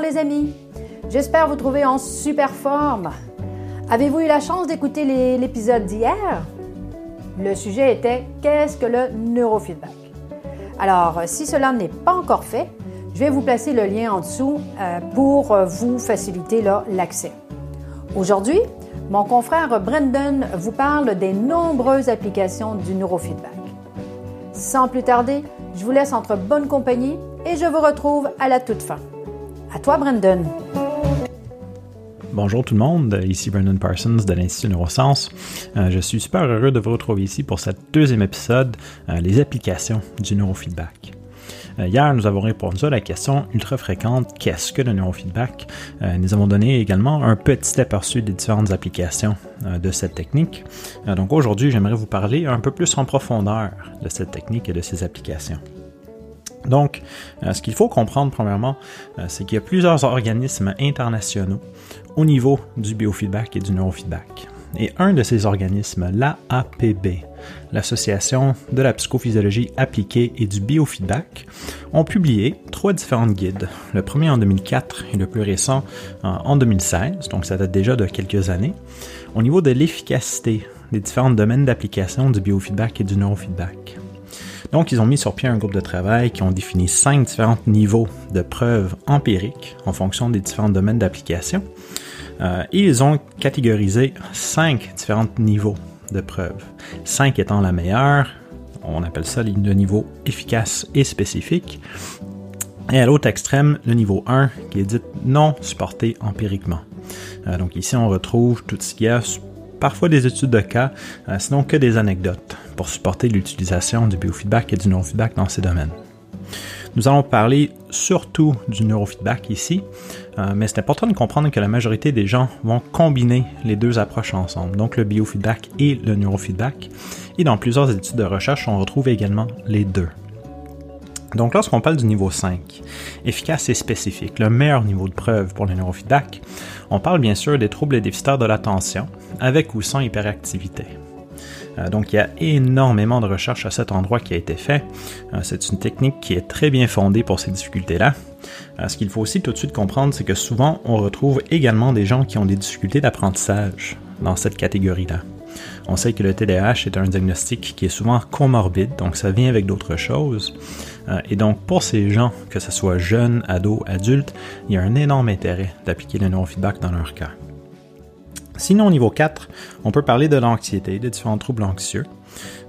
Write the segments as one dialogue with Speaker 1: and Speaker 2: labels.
Speaker 1: les amis, j'espère vous trouver en super forme. Avez-vous eu la chance d'écouter l'épisode d'hier? Le sujet était Qu'est-ce que le neurofeedback? Alors, si cela n'est pas encore fait, je vais vous placer le lien en dessous euh, pour vous faciliter l'accès. Aujourd'hui, mon confrère Brendan vous parle des nombreuses applications du neurofeedback. Sans plus tarder, je vous laisse entre bonne compagnie et je vous retrouve à la toute fin. À toi, Brendan.
Speaker 2: Bonjour tout le monde, ici Brendan Parsons de l'Institut Neurosciences. Euh, je suis super heureux de vous retrouver ici pour ce deuxième épisode, euh, les applications du neurofeedback. Euh, hier, nous avons répondu à la question ultra fréquente qu'est-ce que le neurofeedback? Nous avons donné également un petit aperçu des différentes applications de cette technique. donc aujourd'hui, j'aimerais vous parler un peu plus en profondeur de cette technique et de ses applications. Donc, euh, ce qu'il faut comprendre premièrement, euh, c'est qu'il y a plusieurs organismes internationaux au niveau du biofeedback et du neurofeedback. Et un de ces organismes, l'AAPB, l'Association de la psychophysiologie appliquée et du biofeedback, ont publié trois différents guides. Le premier en 2004 et le plus récent en 2016, donc ça date déjà de quelques années, au niveau de l'efficacité des différents domaines d'application du biofeedback et du neurofeedback. Donc, ils ont mis sur pied un groupe de travail qui ont défini cinq différents niveaux de preuves empiriques en fonction des différents domaines d'application. Euh, ils ont catégorisé cinq différents niveaux de preuves. Cinq étant la meilleure, on appelle ça le niveau efficace et spécifique. Et à l'autre extrême, le niveau 1 qui est dit non supporté empiriquement. Euh, donc ici, on retrouve tout ce qu'il y a parfois des études de cas, euh, sinon que des anecdotes pour supporter l'utilisation du biofeedback et du neurofeedback dans ces domaines. Nous allons parler surtout du neurofeedback ici, euh, mais c'est important de comprendre que la majorité des gens vont combiner les deux approches ensemble, donc le biofeedback et le neurofeedback. Et dans plusieurs études de recherche, on retrouve également les deux. Donc lorsqu'on parle du niveau 5, efficace et spécifique, le meilleur niveau de preuve pour le neurofeedback, on parle bien sûr des troubles déficitaires de l'attention, avec ou sans hyperactivité. Euh, donc il y a énormément de recherches à cet endroit qui a été fait. Euh, c'est une technique qui est très bien fondée pour ces difficultés-là. Euh, ce qu'il faut aussi tout de suite comprendre, c'est que souvent on retrouve également des gens qui ont des difficultés d'apprentissage dans cette catégorie-là. On sait que le TDAH est un diagnostic qui est souvent comorbide, donc ça vient avec d'autres choses. Et donc pour ces gens, que ce soit jeunes, ados, adultes, il y a un énorme intérêt d'appliquer le neurofeedback dans leur cas. Sinon, au niveau 4, on peut parler de l'anxiété, des différents troubles anxieux,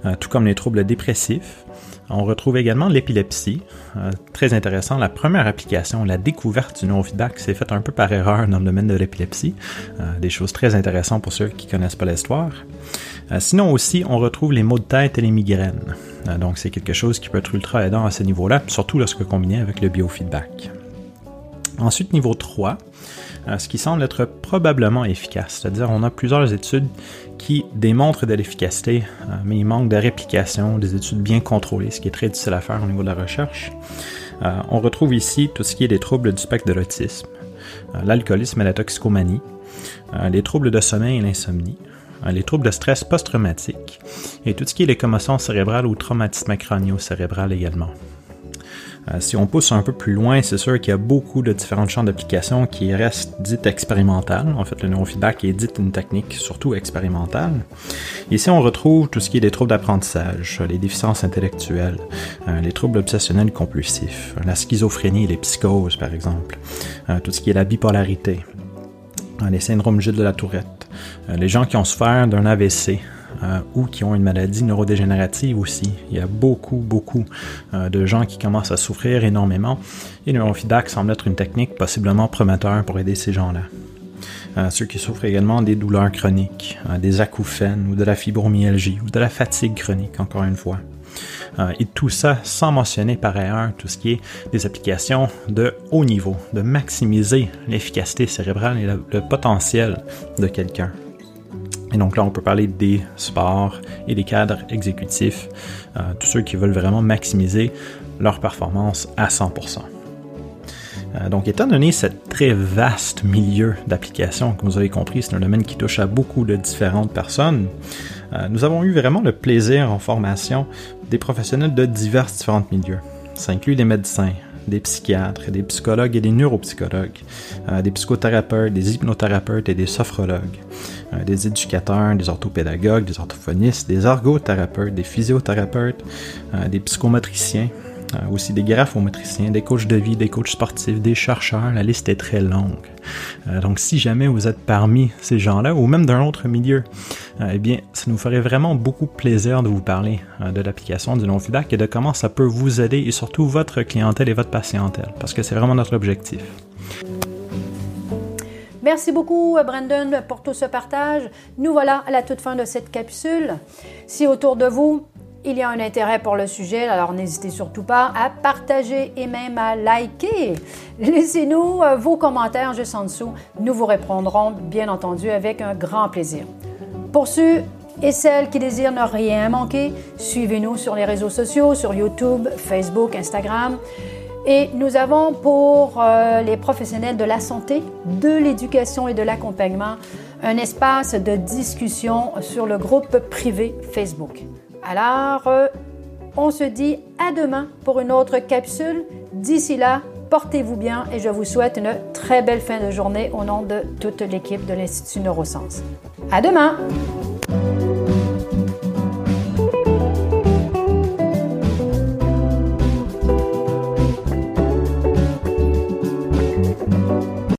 Speaker 2: euh, tout comme les troubles dépressifs. On retrouve également l'épilepsie. Euh, très intéressant, la première application, la découverte du neurofeedback, s'est faite un peu par erreur dans le domaine de l'épilepsie. des choses très intéressantes pour ceux qui ne connaissent pas l'histoire. Euh, sinon aussi, on retrouve les maux de tête et les migraines. Euh, donc c'est quelque chose qui peut être ultra aidant à ce niveau-là, surtout lorsque combiné avec le biofeedback. Ensuite, niveau 3, euh, ce qui semble être probablement efficace, c'est-à-dire on a plusieurs études qui démontrent de l'efficacité, mais il manque de réplication, des études bien contrôlées, ce qui est très difficile à faire au niveau de la recherche. on retrouve ici tout ce qui est des troubles du spectre de l'autisme, l'alcoolisme et la toxicomanie, les troubles de sommeil et l'insomnie, les troubles de stress post-traumatique et tout ce qui est les commotions cérébrales ou traumatisme crânio-cérébral également. Euh, si on pousse un peu plus loin, c'est sûr qu'il y a beaucoup de différents champs d'application qui restent dites expérimentales. En fait, le neurofeedback est dit une technique surtout expérimentale. Ici, on retrouve tout ce qui est des troubles d'apprentissage, les déficiences intellectuelles, euh, les troubles obsessionnels compulsifs, la schizophrénie et les psychoses, par exemple, euh, tout ce qui est la bipolarité, les syndromes Gilles de la Tourette, les gens qui ont souffert d'un AVC euh, ou qui ont une maladie neurodégénérative aussi. Il y a beaucoup, beaucoup euh, de gens qui commencent à souffrir énormément et le neurofeedback semble être une technique possiblement prometteur pour aider ces gens-là. ceux qui souffrent également des douleurs chroniques, des acouphènes ou de la fibromyalgie ou de la fatigue chronique, encore une fois. et tout ça sans mentionner par ailleurs tout ce qui est des applications de haut niveau, de maximiser l'efficacité cérébrale et le potentiel de quelqu'un. Et donc là, on peut parler des sports et des cadres exécutifs, euh, tous ceux qui veulent vraiment maximiser leur performance à 100%. Euh, donc, étant donné ce très vaste milieu d'application, comme vous avez compris, c'est un domaine qui touche à beaucoup de différentes personnes, euh, nous avons eu vraiment le plaisir en formation des professionnels de divers différents milieux. Ça inclut des médecins, des psychiatres, des psychologues et des neuropsychologues, des psychothérapeutes, des hypnothérapeutes et des sophrologues, des éducateurs, des orthopédagogues, des orthophonistes, des ergothérapeutes, des physiothérapeutes, des psychomotriciens, euh, aussi des graphométriciens, des coachs de vie, des coachs sportifs, des chercheurs, la liste est très longue. Euh, donc si jamais vous êtes parmi ces gens-là ou même d'un autre milieu, euh, eh bien ça nous ferait vraiment beaucoup plaisir de vous parler de l'application du non-feedback et de comment ça peut vous aider et surtout votre clientèle et votre patientèle parce que c'est vraiment notre objectif.
Speaker 1: Merci beaucoup, Brandon, pour tout ce partage. Nous voilà à la toute fin de cette capsule. Si autour de vous, il y a un intérêt pour le sujet, alors n'hésitez surtout pas à partager et même à liker. Laissez-nous euh, vos commentaires juste en dessous. Nous vous répondrons, bien entendu, avec un grand plaisir. Pour ceux et celles qui désirent ne rien manquer, suivez-nous sur les réseaux sociaux, sur YouTube, Facebook, Instagram. Et nous avons pour euh, les professionnels de la santé, de l'éducation et de l'accompagnement un espace de discussion sur le groupe privé Facebook. Alors, euh, on se dit à demain pour une autre capsule. D'ici là, portez-vous bien et je vous souhaite une très belle fin de journée au nom de toute l'équipe de l'Institut Neurosciences. À demain!